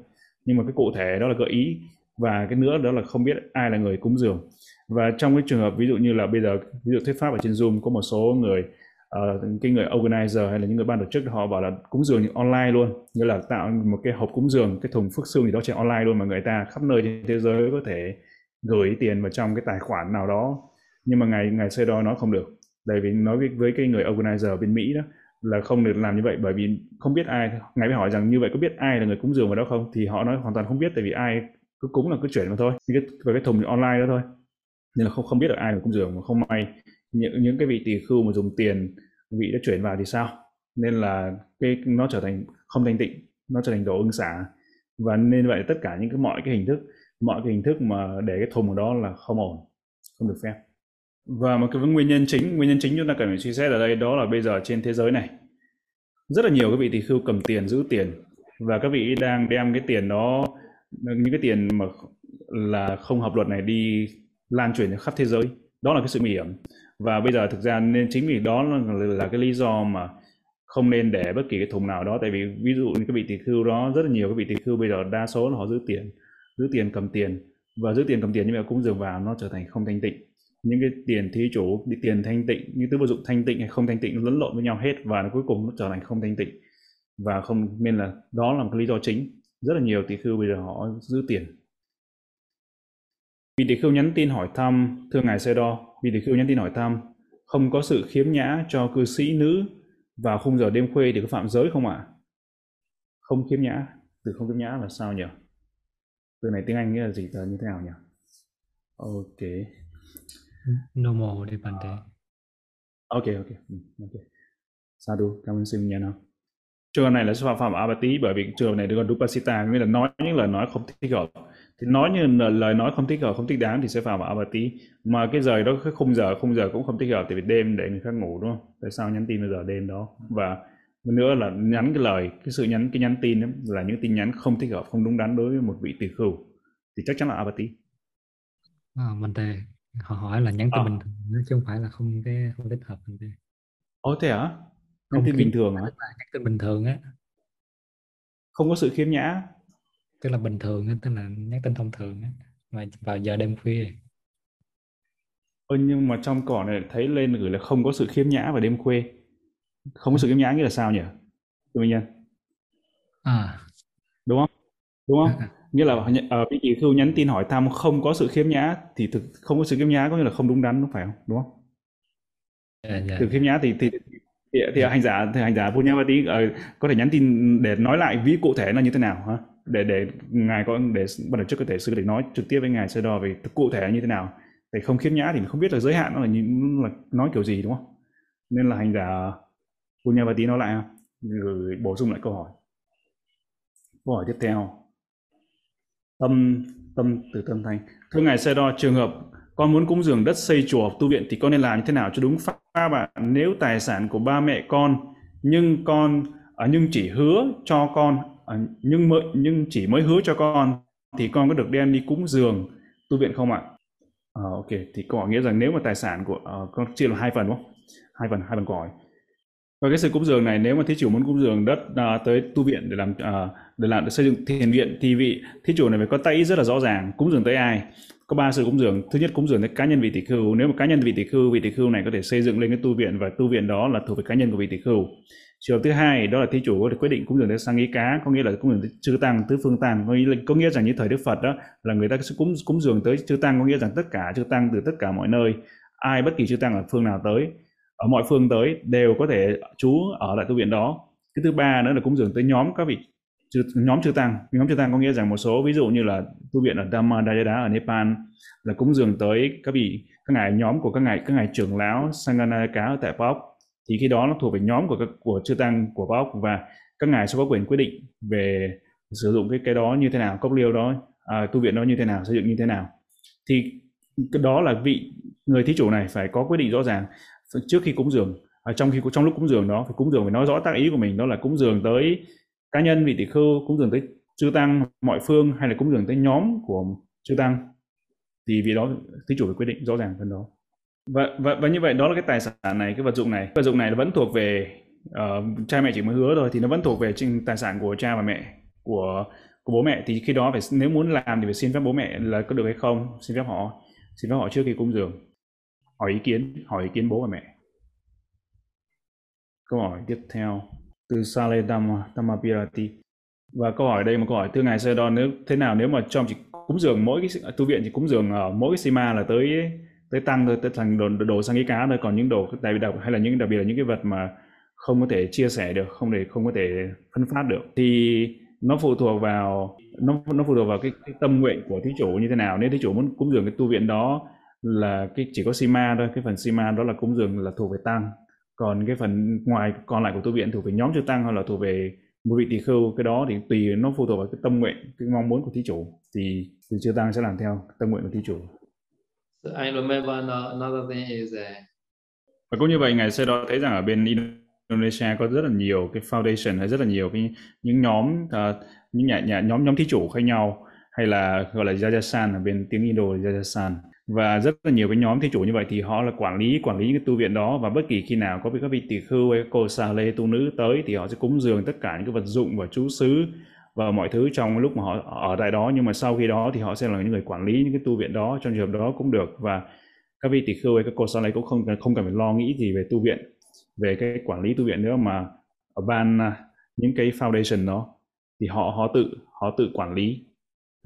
Nhưng mà cái cụ thể đó là gợi ý và cái nữa đó là không biết ai là người cúng dường. Và trong cái trường hợp ví dụ như là bây giờ, ví dụ thuyết pháp ở trên zoom có một số người uh, cái người organizer hay là những người ban tổ chức họ bảo là cúng dường những online luôn. Như là tạo một cái hộp cúng dường cái thùng phước xương gì đó trên online luôn mà người ta khắp nơi trên thế giới có thể gửi tiền vào trong cái tài khoản nào đó. Nhưng mà ngày ngày xưa đó nó không được. Tại vì nói với, với cái người organizer bên Mỹ đó là không được làm như vậy bởi vì không biết ai. Ngài mới hỏi rằng như vậy có biết ai là người cúng dường vào đó không? Thì họ nói hoàn toàn không biết tại vì ai cứ cúng là cứ chuyển vào thôi. Cái, vào cái thùng online đó thôi. Nên là không không biết được ai là cúng dường mà không may những những cái vị tỷ khưu mà dùng tiền, vị đã chuyển vào thì sao? Nên là cái, nó trở thành không thanh tịnh, nó trở thành đồ ưng xả. Và nên vậy tất cả những cái mọi cái hình thức, mọi cái hình thức mà để cái thùng ở đó là không ổn, không được phép. Và một cái nguyên nhân chính, nguyên nhân chính chúng ta cần phải suy xét ở đây đó là bây giờ trên thế giới này, rất là nhiều các vị tỷ khưu cầm tiền, giữ tiền. Và các vị đang đem cái tiền đó, những cái tiền mà là không hợp luật này đi lan truyền khắp thế giới. Đó là cái sự nguy hiểm và bây giờ thực ra nên chính vì đó là, là cái lý do mà không nên để bất kỳ cái thùng nào đó. Tại vì ví dụ như cái vị tỷ khưu đó rất là nhiều cái vị tỷ khưu bây giờ đa số là họ giữ tiền giữ tiền cầm tiền. Và giữ tiền cầm tiền nhưng mà cũng dường vào nó trở thành không thanh tịnh. Những cái tiền thí chủ tiền thanh tịnh như thứ vô dụng thanh tịnh hay không thanh tịnh nó lẫn lộn với nhau hết và nó cuối cùng nó trở thành không thanh tịnh. Và không nên là đó là một cái lý do chính. Rất là nhiều tỷ khưu bây giờ họ giữ tiền. Vị tỷ khưu nhắn tin hỏi thăm thưa ngài xe Đo khưu nhắn tin hỏi thăm không có sự khiếm nhã cho cư sĩ nữ vào khung giờ đêm khuya thì có phạm giới không ạ? À? không khiếm nhã từ không khiếm nhã là sao nhỉ? Từ này tiếng anh nghĩa là gì là như thế nào nhỉ? Ok. Normal đi bạn đề ok ok. Ừ, ok. Sadhu cảm ơn sư nha nào trường này là phạm phạm abati bởi vì trường này được gọi dupasita nghĩa là nói những lời nói không thích hợp thì nói như là lời nói không thích hợp không thích đáng thì sẽ phạm vào abati mà cái giờ đó cái khung giờ khung giờ cũng không thích hợp tại vì đêm để người khác ngủ đúng không tại sao nhắn tin bây giờ đêm đó và nữa là nhắn cái lời cái sự nhắn cái nhắn tin đó, là những tin nhắn không thích hợp không đúng đắn đối với một vị tỷ khưu thì chắc chắn là abati à, mình thì họ hỏi là nhắn tin à. bình thường chứ không phải là không cái không thích hợp mình Ồ thế hả? Nhắn tin bình thường hả? Nhắn tin bình thường á. Không có sự khiêm nhã tức là bình thường tức là nhắn tin thông thường mà vào giờ đêm khuya. Ừ, nhưng mà trong cỏ này thấy lên gửi là không có sự khiêm nhã vào đêm khuya. Không có sự khiêm nhã nghĩa là sao nhỉ? Thưa minh nhân à. Đúng không? Đúng không? À. nghĩa là ở ờ, vị kỳ khưu nhắn tin hỏi thăm không có sự khiêm nhã thì thực không có sự khiêm nhã có nghĩa là không đúng đắn đúng phải không? Đúng không? Yeah, yeah. từ khiêm nhã thì thì thì, thì hành giả thì hành giả Punyavati uh, có thể nhắn tin để nói lại ví cụ thể là như thế nào hả để để ngài có để ban tổ chức có thể sư để nói trực tiếp với ngài sơ đo về cụ thể như thế nào. Để không khiếm nhã thì mình không biết là giới hạn nó là, nó là nói kiểu gì đúng không? Nên là hành giả Punyavati nói lại rồi bổ sung lại câu hỏi. Câu hỏi tiếp theo. Tâm tâm từ tâm thanh. Thưa ngài sơ đo trường hợp con muốn cúng dường đất xây chùa tu viện thì con nên làm như thế nào cho đúng pháp bạn nếu tài sản của ba mẹ con nhưng con à, nhưng chỉ hứa cho con À, nhưng mới nhưng chỉ mới hứa cho con thì con có được đem đi cúng dường tu viện không ạ? À, ok thì có nghĩa rằng nếu mà tài sản của à, uh, con chia là hai phần đúng không? Hai phần hai phần câu và cái sự cúng dường này nếu mà thí chủ muốn cúng dường đất uh, tới tu viện để làm uh, để làm để xây dựng thiền viện thì vị thí chủ này phải có tay rất là rõ ràng cúng dường tới ai. Có ba sự cúng dường. Thứ nhất cúng dường tới cá nhân vị tỷ khưu. Nếu mà cá nhân vị tỷ khưu vị tỷ khưu này có thể xây dựng lên cái tu viện và tu viện đó là thuộc về cá nhân của vị tỷ khưu trường hợp thứ hai đó là thí chủ có thể quyết định cúng dường tới sang ý cá có nghĩa là cúng dường tới chư tăng tứ phương tăng. Có nghĩa, là, có nghĩa rằng như thời đức phật đó là người ta sẽ cúng cúng dường tới chư tăng có nghĩa rằng tất cả chư tăng từ tất cả mọi nơi ai bất kỳ chư tăng ở phương nào tới ở mọi phương tới đều có thể trú ở lại tu viện đó. Cái thứ ba nữa là cúng dường tới nhóm các vị chư, nhóm chư tăng. Nhóm chư tăng có nghĩa rằng một số ví dụ như là tu viện ở Dhamma Dayada ở Nepal là cúng dường tới các vị các ngài nhóm của các ngài các ngài trưởng lão Sanganayaka ở tại Pop thì khi đó nó thuộc về nhóm của các của chư tăng của Pop và các ngài sẽ có quyền quyết định về sử dụng cái cái đó như thế nào cốc liêu đó à, tu viện đó như thế nào xây dựng như thế nào. Thì cái đó là vị người thí chủ này phải có quyết định rõ ràng trước khi cúng dường. Ở trong khi trong lúc cúng dường đó phải cúng dường phải nói rõ tác ý của mình. Đó là cúng dường tới cá nhân vị tỷ khưu cúng dường tới chư tăng mọi phương hay là cúng dường tới nhóm của chư tăng. Thì vì đó thí chủ phải quyết định rõ ràng phần đó và, và và như vậy đó là cái tài sản này cái vật dụng này. Vật dụng này vẫn thuộc về uh, cha mẹ chỉ mới hứa thôi thì nó vẫn thuộc về trên tài sản của cha và mẹ của của bố mẹ. Thì khi đó phải nếu muốn làm thì phải xin phép bố mẹ là có được hay không xin phép họ xin phép họ trước khi cúng dường. Hỏi ý kiến hỏi ý kiến bố và mẹ. Câu hỏi tiếp theo từ Sale Tamapirati và câu hỏi đây một câu hỏi thưa ngài Sedon nếu thế nào nếu mà trong chỉ cúng dường mỗi cái tu viện chỉ cúng dường ở mỗi cái sima là tới tới tăng rồi tới thành đồ, đồ sang cái cá thôi còn những đồ đặc biệt hay là những đặc biệt là những cái vật mà không có thể chia sẻ được không để không có thể phân phát được thì nó phụ thuộc vào nó nó phụ thuộc vào cái, cái tâm nguyện của thí chủ như thế nào. Nếu thí chủ muốn cúng dường cái tu viện đó là cái chỉ có sima thôi cái phần sima đó là cúng dường là thuộc về tăng. Còn cái phần ngoài còn lại của tu viện thuộc về nhóm chư tăng hoặc là thuộc về một vị tỳ khưu cái đó thì tùy nó phụ thuộc vào cái tâm nguyện cái mong muốn của thí chủ. Thì thì chư tăng sẽ làm theo tâm nguyện của thí chủ so I remember another thing is uh, và cũng như vậy ngày xưa đó thấy rằng ở bên Indonesia có rất là nhiều cái foundation hay rất là nhiều cái những nhóm uh, những nhà, nhà nhóm nhóm thí chủ khác nhau hay là gọi là Yayasan ở bên tiếng Indo là Yayasan và rất là nhiều cái nhóm thí chủ như vậy thì họ là quản lý quản lý cái tu viện đó. Và bất kỳ khi nào có các vị tỷ khưu hay cô xà lê tu nữ tới thì họ sẽ cúng dường tất cả những cái vật dụng và chú xứ và mọi thứ trong lúc mà họ ở tại đó nhưng mà sau khi đó thì họ sẽ là những người quản lý những cái tu viện đó trong trường hợp đó cũng được. Và các vị tỷ khưu hay các cô sau này cũng không không cần phải lo nghĩ gì về tu viện về cái quản lý tu viện nữa mà ở ban à, những cái foundation đó. Thì họ họ tự họ tự quản lý.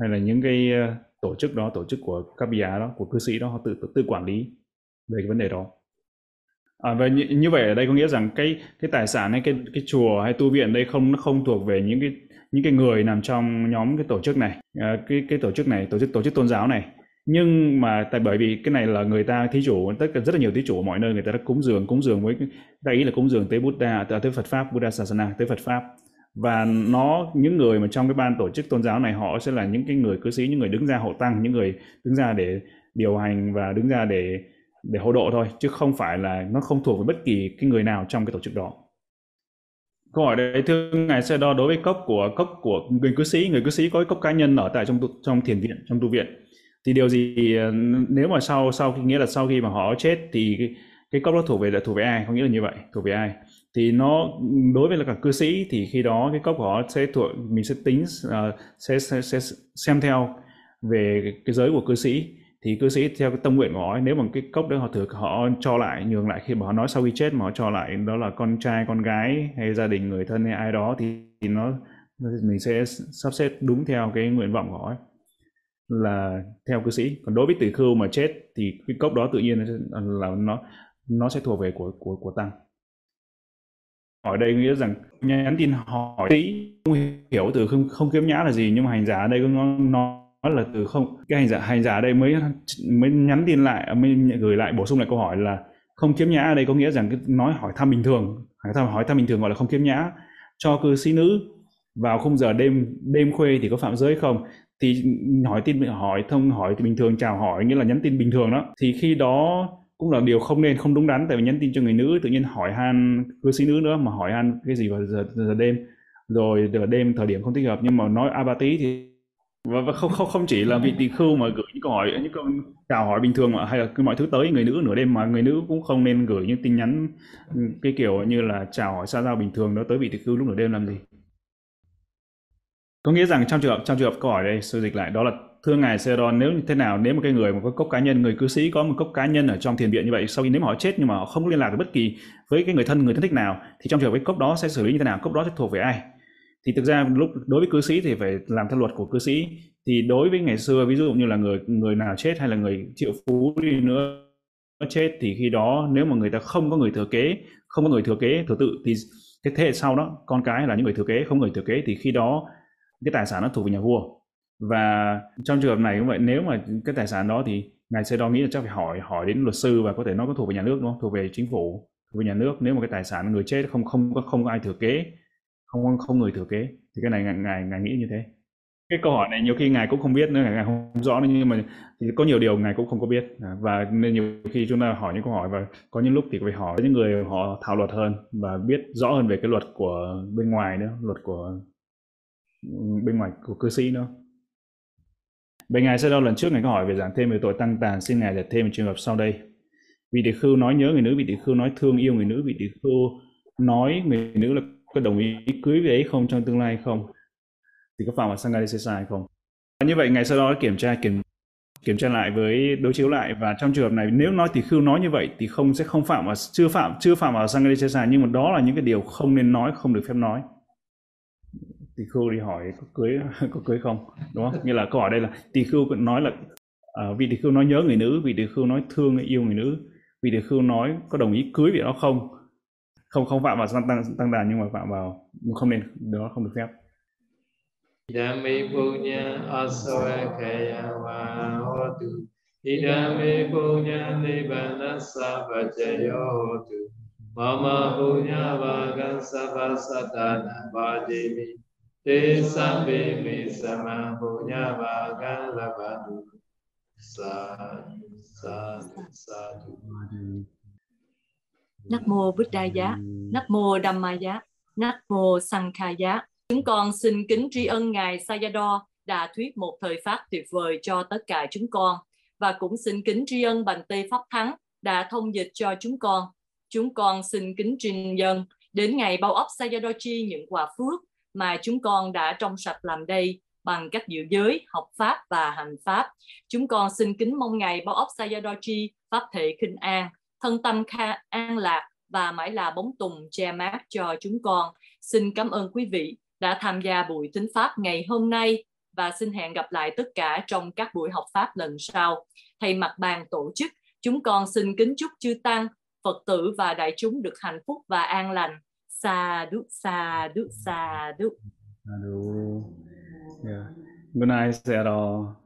Hay là những cái à, tổ chức đó tổ chức của các bia đó của cư sĩ đó họ tự tự, tự quản lý về cái vấn đề đó. À, và như, như vậy ở đây có nghĩa rằng cái cái tài sản hay cái cái chùa hay tu viện đây không nó không thuộc về những cái những cái người nằm trong nhóm cái tổ chức này à, cái cái tổ chức này, tổ chức tổ chức tôn giáo này. Nhưng mà tại bởi vì cái này là người ta thí chủ, tất cả rất là nhiều thí chủ ở mọi nơi, người ta đã cúng dường cúng dường với đại ý là cúng dường tới Buddha à, tới Phật pháp, Buddha Sasana, tới Phật pháp. Và nó, những người mà trong cái ban tổ chức tôn giáo này, họ sẽ là những cái người cư sĩ, những người đứng ra hộ tăng, những người đứng ra để điều hành và đứng ra để để hộ độ thôi, chứ không phải là, nó không thuộc về bất kỳ cái người nào trong cái tổ chức đó câu hỏi đấy thưa ngài sẽ đo đối với cốc của cốc của người cư sĩ người cư sĩ có cốc cá nhân ở tại trong trong thiền viện trong tu viện. Thì điều gì ờ, nếu mà sau sau khi nghĩa là sau khi mà họ chết thì cái, cái cốc đó thuộc về là thuộc về ai? Có nghĩa là như vậy thuộc về ai? Thì nó đối với là cả cư sĩ thì khi đó cái cốc của họ sẽ thuộc mình sẽ tính uh, sẽ, sẽ sẽ xem theo về cái giới của cư sĩ thì cư sĩ theo cái tâm nguyện của họ nếu mà cái cốc đó họ thử họ cho lại nhường lại khi mà họ nói sau khi chết mà họ cho lại đó là con trai con gái hay gia đình người thân hay ai đó thì, thì nó mình sẽ sắp xếp đúng theo cái nguyện vọng của họ ấy. là theo cư sĩ còn đối với tử khưu mà chết thì cái cốc đó tự nhiên là nó nó sẽ thuộc về của của của tăng hỏi đây nghĩa rằng nhắn tin hỏi tí không hiểu từ không không kiếm nhã là gì nhưng mà hành giả ở đây nó nói là từ không. Cái hành giả hành giả đây mới mới nhắn tin lại à, mới gửi lại bổ sung lại câu hỏi là không kiếm nhã ở đây có nghĩa rằng cái nói hỏi thăm bình thường hỏi thăm hỏi thăm bình thường gọi là không kiếm nhã. Cho cư sĩ nữ vào khung giờ đêm đêm khuya thì có phạm giới không? Thì hỏi tin hỏi thông hỏi thì bình thường chào hỏi nghĩa là nhắn tin bình thường đó. Thì khi đó cũng là điều không nên không đúng đắn tại vì nhắn tin cho người nữ tự nhiên hỏi han cư sĩ nữ nữa mà hỏi han cái gì vào giờ, giờ đêm. Rồi giờ đêm thời điểm không thích hợp nhưng mà nói abati thì và, và không không không chỉ là vị tỳ khưu mà gửi những câu hỏi những câu chào hỏi bình thường mà hay là cứ mọi thứ tới người nữ nửa đêm mà người nữ cũng không nên gửi những tin nhắn ừ, cái kiểu như là chào hỏi xa giao bình thường đó tới vị tỳ khưu lúc nửa đêm làm gì. Có nghĩa rằng trong trường hợp trong trường hợp câu hỏi đây sư dịch lại đó là thưa ngài Seron nếu như thế nào nếu một cái người mà có cốc cá nhân người cư sĩ có một cốc cá nhân ở trong thiền viện như vậy sau khi nếu mà họ chết nhưng mà họ không liên lạc được bất kỳ với cái người thân người thân thích nào thì trong trường hợp cái cốc đó sẽ xử lý như thế nào cốc đó sẽ thuộc về ai? Thì thực ra lúc, đối với cư sĩ thì phải làm theo luật của cư sĩ. Thì đối với ngày xưa, ví dụ như là người người nào chết hay là người triệu phú đi nữa chết, thì khi đó nếu mà người ta không có người thừa kế, không có người thừa kế, thừa tự, thì cái thế hệ sau đó, con cái là những người thừa kế, không người thừa kế, thì khi đó cái tài sản nó thuộc về nhà vua. Và trong trường hợp này cũng vậy, nếu mà cái tài sản đó thì ngài sẽ đo nghĩ là chắc phải hỏi hỏi đến luật sư và có thể nó có thuộc về nhà nước, đúng không? Thuộc về chính phủ, thuộc về nhà nước. Nếu mà cái tài sản người chết không không có không có ai thừa kế không không người thừa kế thì cái này ngài ngài, ngài nghĩ như thế. Cái câu hỏi này nhiều khi ngài cũng không biết nữa ngài không rõ nữa nhưng mà thì có nhiều điều ngài cũng không có biết. À, và nên nhiều khi chúng ta hỏi những câu hỏi và có những lúc thì phải hỏi những người họ thảo luật hơn và biết rõ hơn về cái luật của bên ngoài nữa luật của ừ, bên ngoài của cư sĩ nữa. Bên Ngài sẽ đâu lần trước Ngài có hỏi về giảng thêm về tội tăng tàn, xin Ngài giải thêm một trường hợp sau đây. Vị tỷ khưu nói nhớ người nữ, vị tỷ khưu nói thương yêu người nữ, vị tỷ khưu nói người nữ là có đồng ý cưới với ấy không trong tương lai không? Thì có phạm vào Sangadesesa hay không? Như vậy ngày sau đó kiểm tra kiểm kiểm tra lại với đối chiếu lại. Và trong trường hợp này nếu nói thì khưu nói như vậy thì không sẽ không phạm và chưa phạm chưa phạm vào Sangadesesa nhưng mà đó là những cái điều không nên nói không được phép nói. Tỳ khưu đi hỏi có cưới có cưới không? Đúng không? Như là câu hỏi đây là tỳ khưu nói là uh, vì tỳ khưu nói nhớ người nữ vì tỳ khưu nói thương yêu người nữ vì tỳ khưu nói có đồng ý cưới vị đó không? Không không phạm vào tăng tăng, tăng đàn nhưng mà phạm vào không nên đó không được phép Idami punya aswakaya wa hotu Idami punya nibanasa vajayo hotu Mama punya vagan sabasatana vajimi. Te sambi mi sama punya vagan labadu Sadhu, sadhu, sadhu nát mô Bích Đa Giá, nát mô Đamma Giá, nát mô Sangha Giá. Chúng con xin kính tri ân Ngài Sayado, đã thuyết một thời pháp tuyệt vời cho tất cả chúng con và cũng xin kính tri ân Bành Tê Pháp Thắng đã thông dịch cho chúng con. Chúng con xin kính trình dân đến ngày bao ấp chi những quả phước mà chúng con đã trong sạch làm đây bằng cách giữ giới, học pháp và hành pháp. Chúng con xin kính mong Ngài bao ấp chi pháp thể kinh an, thân tâm kha an lạc và mãi là bóng tùng che mát cho chúng con. Xin cảm ơn quý vị đã tham gia buổi tính pháp ngày hôm nay và xin hẹn gặp lại tất cả trong các buổi học pháp lần sau. Thầy mặt bàn tổ chức, chúng con xin kính chúc chư Tăng, Phật tử và đại chúng được hạnh phúc và an lành. Sa đúc, sa đúc, sa đúc. Yeah. Good night, Sarah.